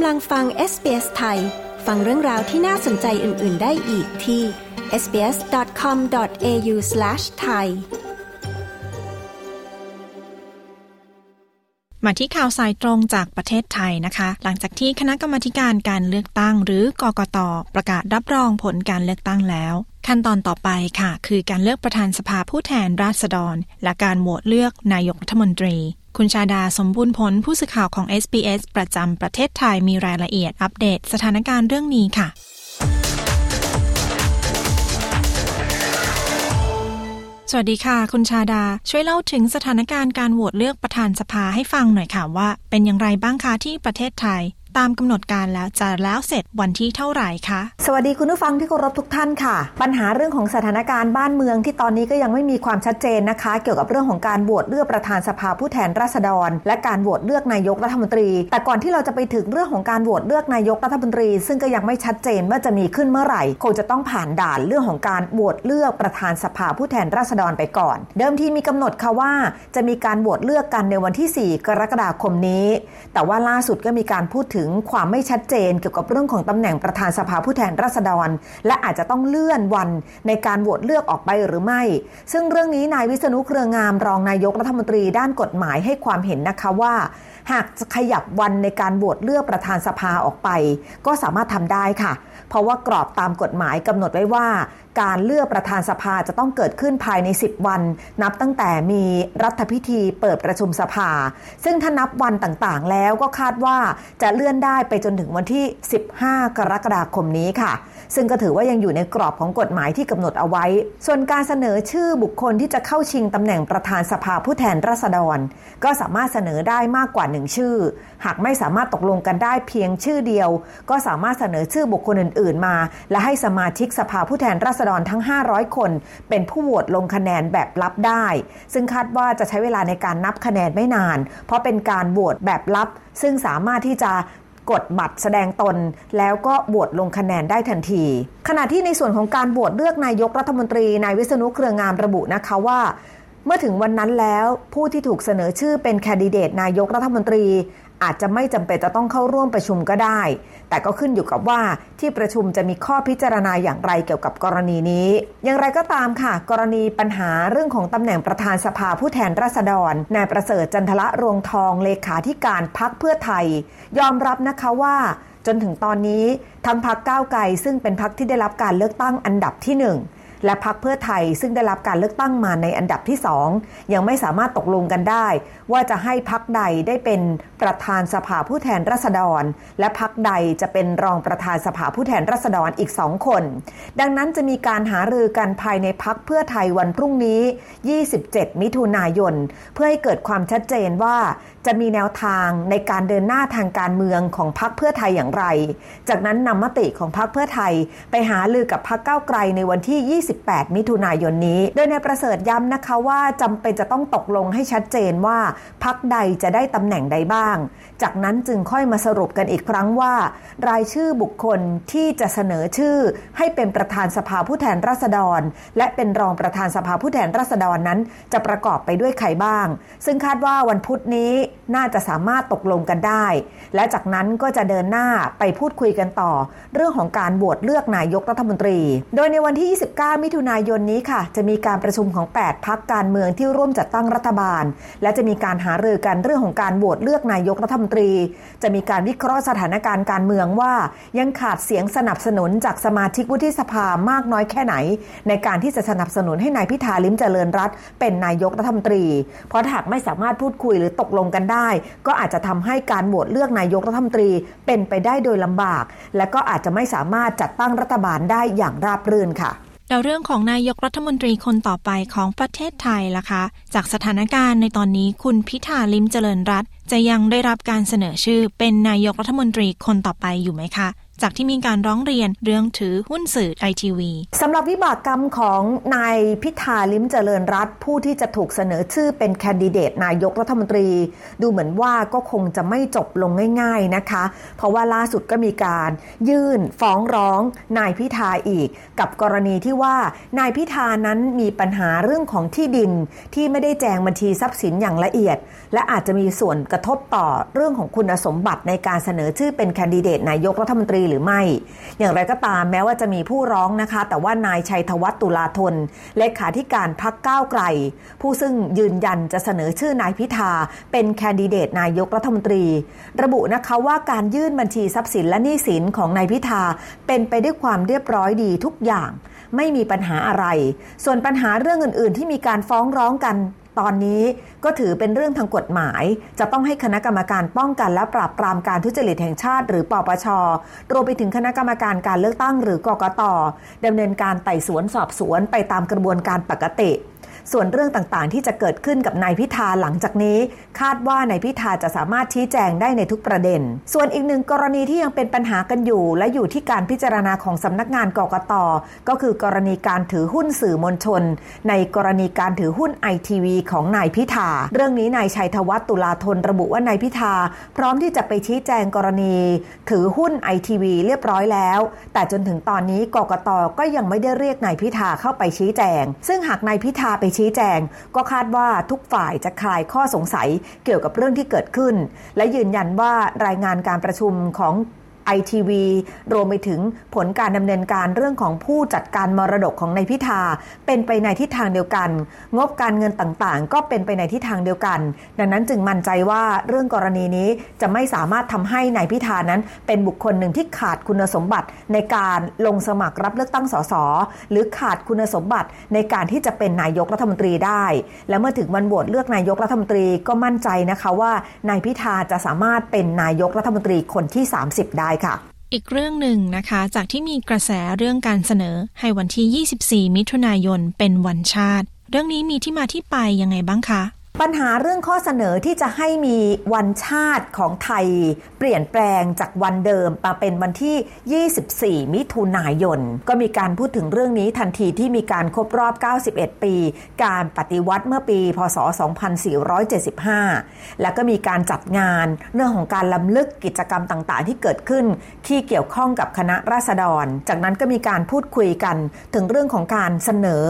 กำลังฟัง SBS ไทย ฟังเรื่องราวที่น่าสนใจอื่น ๆ ได้อีกที่ sbs.com.au/thai มาที่ข่าวสายตรงจากประเทศไทยนะคะ หลังจากที่คณะกรรมาการการเลือกตั้งหรือกกตประกาศรับรองผลการเลือกตั้งแล้วขั้นตอนต่อไปค่ะ คือการเลือกประธานสภาผู้แทนราษฎร และการโหวตเลือกนายกรัฐมนตรี คุณชาดาสมบูรณ์ผลผู้สื่อข่าวของ SBS ประจำประเทศไทยมีรายละเอียดอัปเดตสถานการณ์เรื่องนี้ค่ะ สวัสดีค่ะ คุณชาดา ช่วยเล่าถึงสถานการณ์การโหวตเลือกประธานสภาให้ฟังหน่อยค่ะว่า เป็นอย่างไรบ้างคะที่ประเทศไทย ตามกำหนดการแล้วจะแล้วเสร็จวันที่เท่าไหร่คะ สวัสดีคุณผู้ฟังที่เคารพทุกท่านค่ะ ปัญหาเรื่องของสถานการณ์บ้านเมืองที่ตอนนี้ก็ยังไม่มีความชัดเจนนะคะ เกี่ยวกับเรื่องของการโหวตเลือกประธานสภาผู้แทนราษฎร และการโหวตเลือกนายกรัฐมนตรี แต่ก่อนที่เราจะไปถึงเรื่องของการโหวตเลือกนายกรัฐมนตรี ซึ่งก็ยังไม่ชัดเจนว่าจะมีขึ้นเมื่อไหร่คงจะต้องผ่านด่านเรื่องของการโหวตเลือกประธานสภาผู้แทนราษฎรไปก่อน เดิมทีมีกำหนดค่ะว่า จะมีการโหวตเลือกกันในวันที่ 4 กรกฎาคมนี้ แต่ว่าล่าสุดก็มีการพูดถึงความไม่ชัดเจนเกี่ยวกับเรื่องของตำแหน่งประธานสภาผู้แทนราษฎร และอาจจะต้องเลื่อนวันในการโหวตเลือกออกไปหรือไม่ ซึ่งเรื่องนี้นายวิษณุเครืองามรองนายกรัฐมนตรีด้านกฎหมายให้ความเห็นนะคะว่า หากจะขยับวันในการโหวตเลือกประธานสภาออกไป ก็สามารถทำได้ค่ะ เพราะว่ากรอบตามกฎหมายกำหนดไว้ว่า การเลือกประธานสภาจะต้องเกิดขึ้นภายใน 10 วัน นับตั้งแต่มีรัฐพิธีเปิดประชุมสภา ซึ่งถ้านับวันต่างๆ แล้วก็คาดว่าจะเลื่อนได้ไปจนถึงวันที่ 15 กรกฎาคมนี้ค่ะ ซึ่งก็ถือว่ายังอยู่ในกรอบของกฎหมายที่กำหนดเอาไว้ ส่วนการเสนอชื่อบุคคลที่จะเข้าชิงตำแหน่งประธานสภาผู้แทนราษฎร ก็สามารถเสนอได้มากกว่านึ่งชื่อ หากไม่สามารถตกลงกันได้เพียงชื่อเดียว ก็สามารถเสนอชื่อบุคคลอื่น ๆ มา และให้สมาชิกสภาผู้แทนราษฎรทั้ง 500 คน เป็นผู้โหวตลงคะแนนแบบลับได้ ซึ่งคาดว่าจะใช้เวลาในการนับคะแนนไม่นาน เพราะเป็นการโหวตแบบลับ ซึ่งสามารถที่จะกดบัตรแสดงตน แล้วก็โหวตลงคะแนนได้ทันที ขณะที่ในส่วนของการโหวตเลือกนายกรัฐมนตรีนายวิษณุเครืองามระบุนะคะว่า เมื่อถึงวันนั้นแล้วผู้ที่ถูกเสนอชื่อเป็นแคนดิเดตนายกรัฐมนตรี อาจจะไม่จำเป็นจะต้องเข้าร่วมประชุมก็ได้ แต่ก็ขึ้นอยู่กับว่าที่ประชุมจะมีข้อพิจารณาอย่างไรเกี่ยวกับกรณีนี้ อย่างไรก็ตามค่ะ กรณีปัญหาเรื่องของตำแหน่งประธานสภาผู้แทนราษฎรนายประเสริฐจันทละรวงทองเลขาธิการพักเพื่อไทย ยอมรับนะคะว่าจนถึงตอนนี้ทั้งพักก้าวไกลซึ่งเป็นพักที่ได้รับการเลือกตั้งอันดับที่หนึ่ง และพักเพื่อไทยซึ่งได้รับการเลือกตั้งมาในอันดับที่สองยังไม่สามารถตกลงกันได้ ว่าจะให้พักใดได้เป็นประธานสภาผู้แทนราษฎร และพักใดจะเป็นรองประธานสภาผู้แทนราษฎรอีกสองคน ดังนั้นจะมีการหารือกันภายในพักเพื่อไทยวันพรุ่งนี้ 27 มิถุนายน เพื่อให้เกิดความชัดเจนว่าจะมีแนวทางในการเดินหน้าทางการเมืองของพักเพื่อไทยอย่างไร จากนั้นนำมติของพักเพื่อไทยไปหาลือกับพักเก้าไกลในวันที่28 มิถุนายนนี้ โดยในายประเสริฐย้ำนะคะว่าจำเป็นจะต้องตกลงให้ชัดเจนว่าพักใดจะได้ตำแหน่งใดบ้าง จากนั้นจึงค่อยมาสรุปกันอีกครั้งว่า รายชื่อบุคคลที่จะเสนอชื่อ ให้เป็นประธานสภาผู้แทนราษฎร และเป็นรองประธานสภาผู้แทนราษฎรนั้น จะประกอบไปด้วยใครบ้าง ซึ่งคาดว่าวันพุธนี้น่าจะสามารถตกลงกันได้ และจากนั้นก็จะเดินหน้าไปพูดคุยกันต่อ เรื่องของการโหวตเลือกนายกรัฐมนตรี โดยในวันที่ 29มิถุนายนนี้ค่ะ จะมีการประชุมของ 8 พักการเมืองที่ร่วมจัดตั้งรัฐบาล และจะมีการหารือกันเรื่องของการโหวตเลือกนายกรัฐมนตรี จะมีการวิเคราะห์สถานการณ์การเมืองว่า ยังขาดเสียงสนับสนุนจากสมาชิกวุฒิสภามากน้อยแค่ไหน ในการที่จะสนับสนุนให้นายพิธาลิ้มเจริญรัตเป็นนายกรัฐมนตรี เพราะหากไม่สามารถพูดคุยหรือตกลงกันได้ ก็อาจจะทำให้การโหวตเลือกนายกรัฐมนตรีเป็นไปได้โดยลำบาก และก็อาจจะไม่สามารถจัดตั้งรัฐบาลได้อย่างราบรื่นค่ะ แล้วเรื่องของนายกรัฐมนตรีคนต่อไปของประเทศไทยล่ะคะ จากสถานการณ์ในตอนนี้คุณพิธาลิมเจริญรัตจะยังได้รับการเสนอชื่อเป็นนายกรัฐมนตรีคนต่อไปอยู่ไหมคะ จากที่มีการร้องเรียนเรื่องถือหุ้นสื่อไอทีวีสำหรับวิบากกรรมของนายพิธาลิมเจริญรัตผู้ที่จะถูกเสนอชื่อเป็นแคนดิเดตนายกรัฐมนตรี ดูเหมือนว่าก็คงจะไม่จบลงง่ายๆนะคะ เพราะว่าล่าสุดก็มีการยื่นฟ้องร้องนายพิธาอีก กับกรณีที่ว่านายพิธานั้นมีปัญหาเรื่องของที่ดินที่ไม่ได้แจงบัญชีทรัพย์สินอย่างละเอียด และอาจจะมีส่วนกระทบต่อเรื่องของคุณสมบัติในการเสนอชื่อเป็นแคนดิเดตนายกรัฐมนตรีหรือไม่ อย่างไรก็ตามแม้ว่าจะมีผู้ร้องนะคะ แต่ว่านายชัยธวัฒน์ตุลาธนเลขาธิการพักก้าวไกล ผู้ซึ่งยืนยันจะเสนอชื่อนายพิธาเป็นแคนดิเดตนายกรัฐมนตรี ระบุนะคะว่าการยื่นบัญชีทรัพย์สินและหนี้สินของนายพิธาเป็นไปด้วยความเรียบร้อยดีทุกอย่าง ไม่มีปัญหาอะไร ส่วนปัญหาเรื่องอื่น ๆ ที่มีการฟ้องร้องกัน ตอนนี้ก็ถือเป็นเรื่องทางกฎหมาย จะต้องให้คณะกรรมการป้องกันและปราบปรามการทุจริตแห่งชาติ หรือปปชรวมไปถึงคณะกรรมการการเลือกตั้งหรือกกตดำเนินการไต่สวนสอบสวนไปตามกระบวนการปกติ ส่วนเรื่องต่างๆ ที่จะเกิดขึ้นกับนายพิธาหลังจากนี้ คาดว่านายพิธาจะสามารถชี้แจงได้ในทุกประเด็น ส่วนอีกหนึ่งกรณีที่ยังเป็นปัญหากันอยู่ และอยู่ที่การพิจารณาของสำนักงานกกตก็คือกรณีการถือหุ้นสื่อมวลชน ในกรณีการถือหุ้นไอทีวีของนายพิธา เรื่องนี้นายชัยธวัฒน์ตุลาธนระบุว่านายพิธา พร้อมที่จะไปชี้แจงกรณี ถือหุ้นไอทีวีเรียบร้อยแล้ว แต่จนถึงตอนนี้กกตก็ยังไม่ได้เรียกนายพิธาเข้าไปชี้แจง ซึ่งหากนายพิธาไปชี้แจง ก็คาดว่าทุกฝ่ายจะคลายข้อสงสัยเกี่ยวกับเรื่องที่เกิดขึ้น และยืนยันว่ารายงานการประชุมของ ไอทีวีรวมไปถึงผลการดำเนินการเรื่องของผู้จัดการมรดกของนายพิธา เป็นไปในทิศทางเดียวกัน งบการเงินต่างๆ ก็เป็นไปในทิศทางเดียวกัน ดังนั้นจึงมั่นใจว่าเรื่องกรณีนี้จะไม่สามารถทำให้นายพิธานั้น เป็นบุคคลหนึ่งที่ขาดคุณสมบัติในการลงสมัครรับเลือกตั้งสสหรือขาดคุณสมบัติในการที่จะเป็นนายกรัฐมนตรีได้ และเมื่อถึงวันโหวตเลือกนายกรัฐมนตรีก็มั่นใจนะคะว่านายพิธาจะสามารถเป็นนายกรัฐมนตรีคนที่ 30 ได้ค่ะ อีกเรื่องหนึ่งนะคะ จากที่มีกระแสเรื่องการเสนอให้วันที่ 24 มิถุนายนเป็นวันชาติ เรื่องนี้มีที่มาที่ไปยังไงบ้างคะ ปัญหาเรื่องข้อเสนอที่จะให้มีวันชาติของไทย เปลี่ยนแปลงจากวันเดิมมาเป็นวันที่ 24 มิถุนายน ก็มีการพูดถึงเรื่องนี้ทันทีที่มีการครบรอบ 91 ปี การปฏิวัติเมื่อปี พศ 2475 แล้วก็มีการจัดงานเรื่องของการล้ำลึกกิจกรรมต่างๆ ที่เกิดขึ้น ที่เกี่ยวข้องกับคณะราษฎร จากนั้นก็มีการพูดคุยกันถึงเรื่องของการเสนอ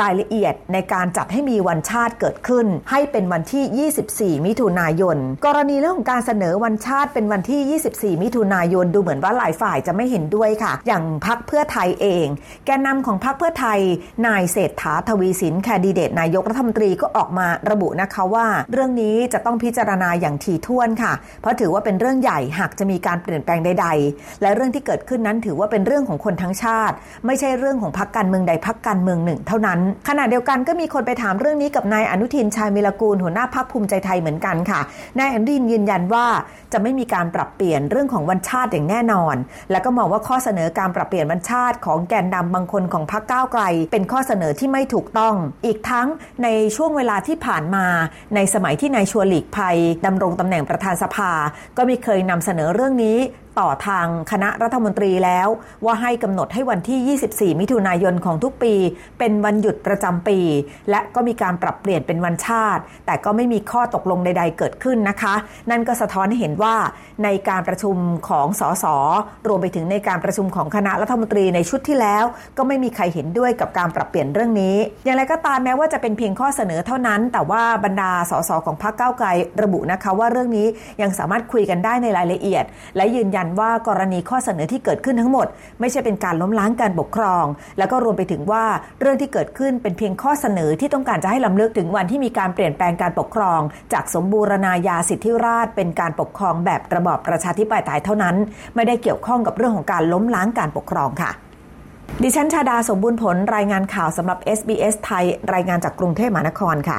รายละเอียดในการจัดให้มีวันชาติเกิดขึ้นให้เป็นวันที่ 24 มิถุนายน กรณีเรื่องของการเสนอวันชาติเป็นวันที่ 24 มิถุนายนดูเหมือนว่าหลายฝ่ายจะไม่เห็นด้วยค่ะ อย่างพักเพื่อไทยเอง แกนนำของพักเพื่อไทย นายเศรษฐาทวีสินแคนดิเดตนายกรัฐมนตรีก็ออกมาระบุนะคะว่า เรื่องนี้จะต้องพิจารณาอย่างถี่ถ้วนค่ะ เพราะถือว่าเป็นเรื่องใหญ่หากจะมีการเปลี่ยนแปลงใด ๆ และเรื่องที่เกิดขึ้นนั้นถือว่าเป็นเรื่องของคนทั้งชาติ ไม่ใช่เรื่องของพักการเมืองใดพักการเมืองหนึ่ง เท่านั้น ขณะเดียวกันก็มีคนไปถามเรื่องนี้กับนายอนุทินชาญมิลกูลหัวหน้าพักภูมิใจไทยเหมือนกันค่ะ นายอนุทินยืนยันว่าจะไม่มีการปรับเปลี่ยนเรื่องของวันชาติอย่างแน่นอน และก็มองว่าข้อเสนอการปรับเปลี่ยนวันชาติของแกนนำบางคนของพรรคก้าวไกล เป็นข้อเสนอที่ไม่ถูกต้อง อีกทั้งในช่วงเวลาที่ผ่านมา ในสมัยที่นายชัวหลีกภัยดำรงตำแหน่งประธานสภา ก็มีเคยนำเสนอเรื่องนี้ ต่อทางคณะรัฐมนตรีแล้ว ว่าให้กำหนดให้วันที่ 24 มิถุนายนของทุกปี เป็นวันหยุดประจำปี และก็มีการปรับเปลี่ยนเป็นวันชาติ แต่ก็ไม่มีข้อตกลงใด ๆ เกิดขึ้นนะคะ นั่นก็สะท้อนให้เห็นว่าในการประชุมของสสรวมไปถึงในการประชุมของคณะรัฐมนตรีในชุดที่แล้ว ก็ไม่มีใครเห็นด้วยกับการปรับเปลี่ยนเรื่องนี้ อย่างไรก็ตามแม้ว่าจะเป็นเพียงข้อเสนอเท่านั้น แต่ว่าบรรดาสสของพรรคก้าวไกลระบุนะคะว่าเรื่องนี้ยังสามารถคุยกันได้ในรายละเอียด และยืนยันว่ากรณีข้อเสนอที่เกิดขึ้นทั้งหมด ไม่ใช่เป็นการล้มล้างการปกครอง แล้วก็รวมไปถึงว่าเรื่องที่เกิดขึ้นเป็นเพียงข้อเสนอที่ต้องการจะให้ลำลึกถึงวันที่มีการเปลี่ยนแปลงการปกครอง จากสมบูรณาญาสิทธิราชเป็นการปกครองแบบระบอบประชาธิปไตยเท่านั้น ไม่ได้เกี่ยวข้องกับเรื่องของการล้มล้างการปกครองค่ะดิฉันชาดาสมบูรณ์ผลรายงานข่าวสำหรับ SBS ไทย รายงานจากกรุงเทพมหานครค่ะ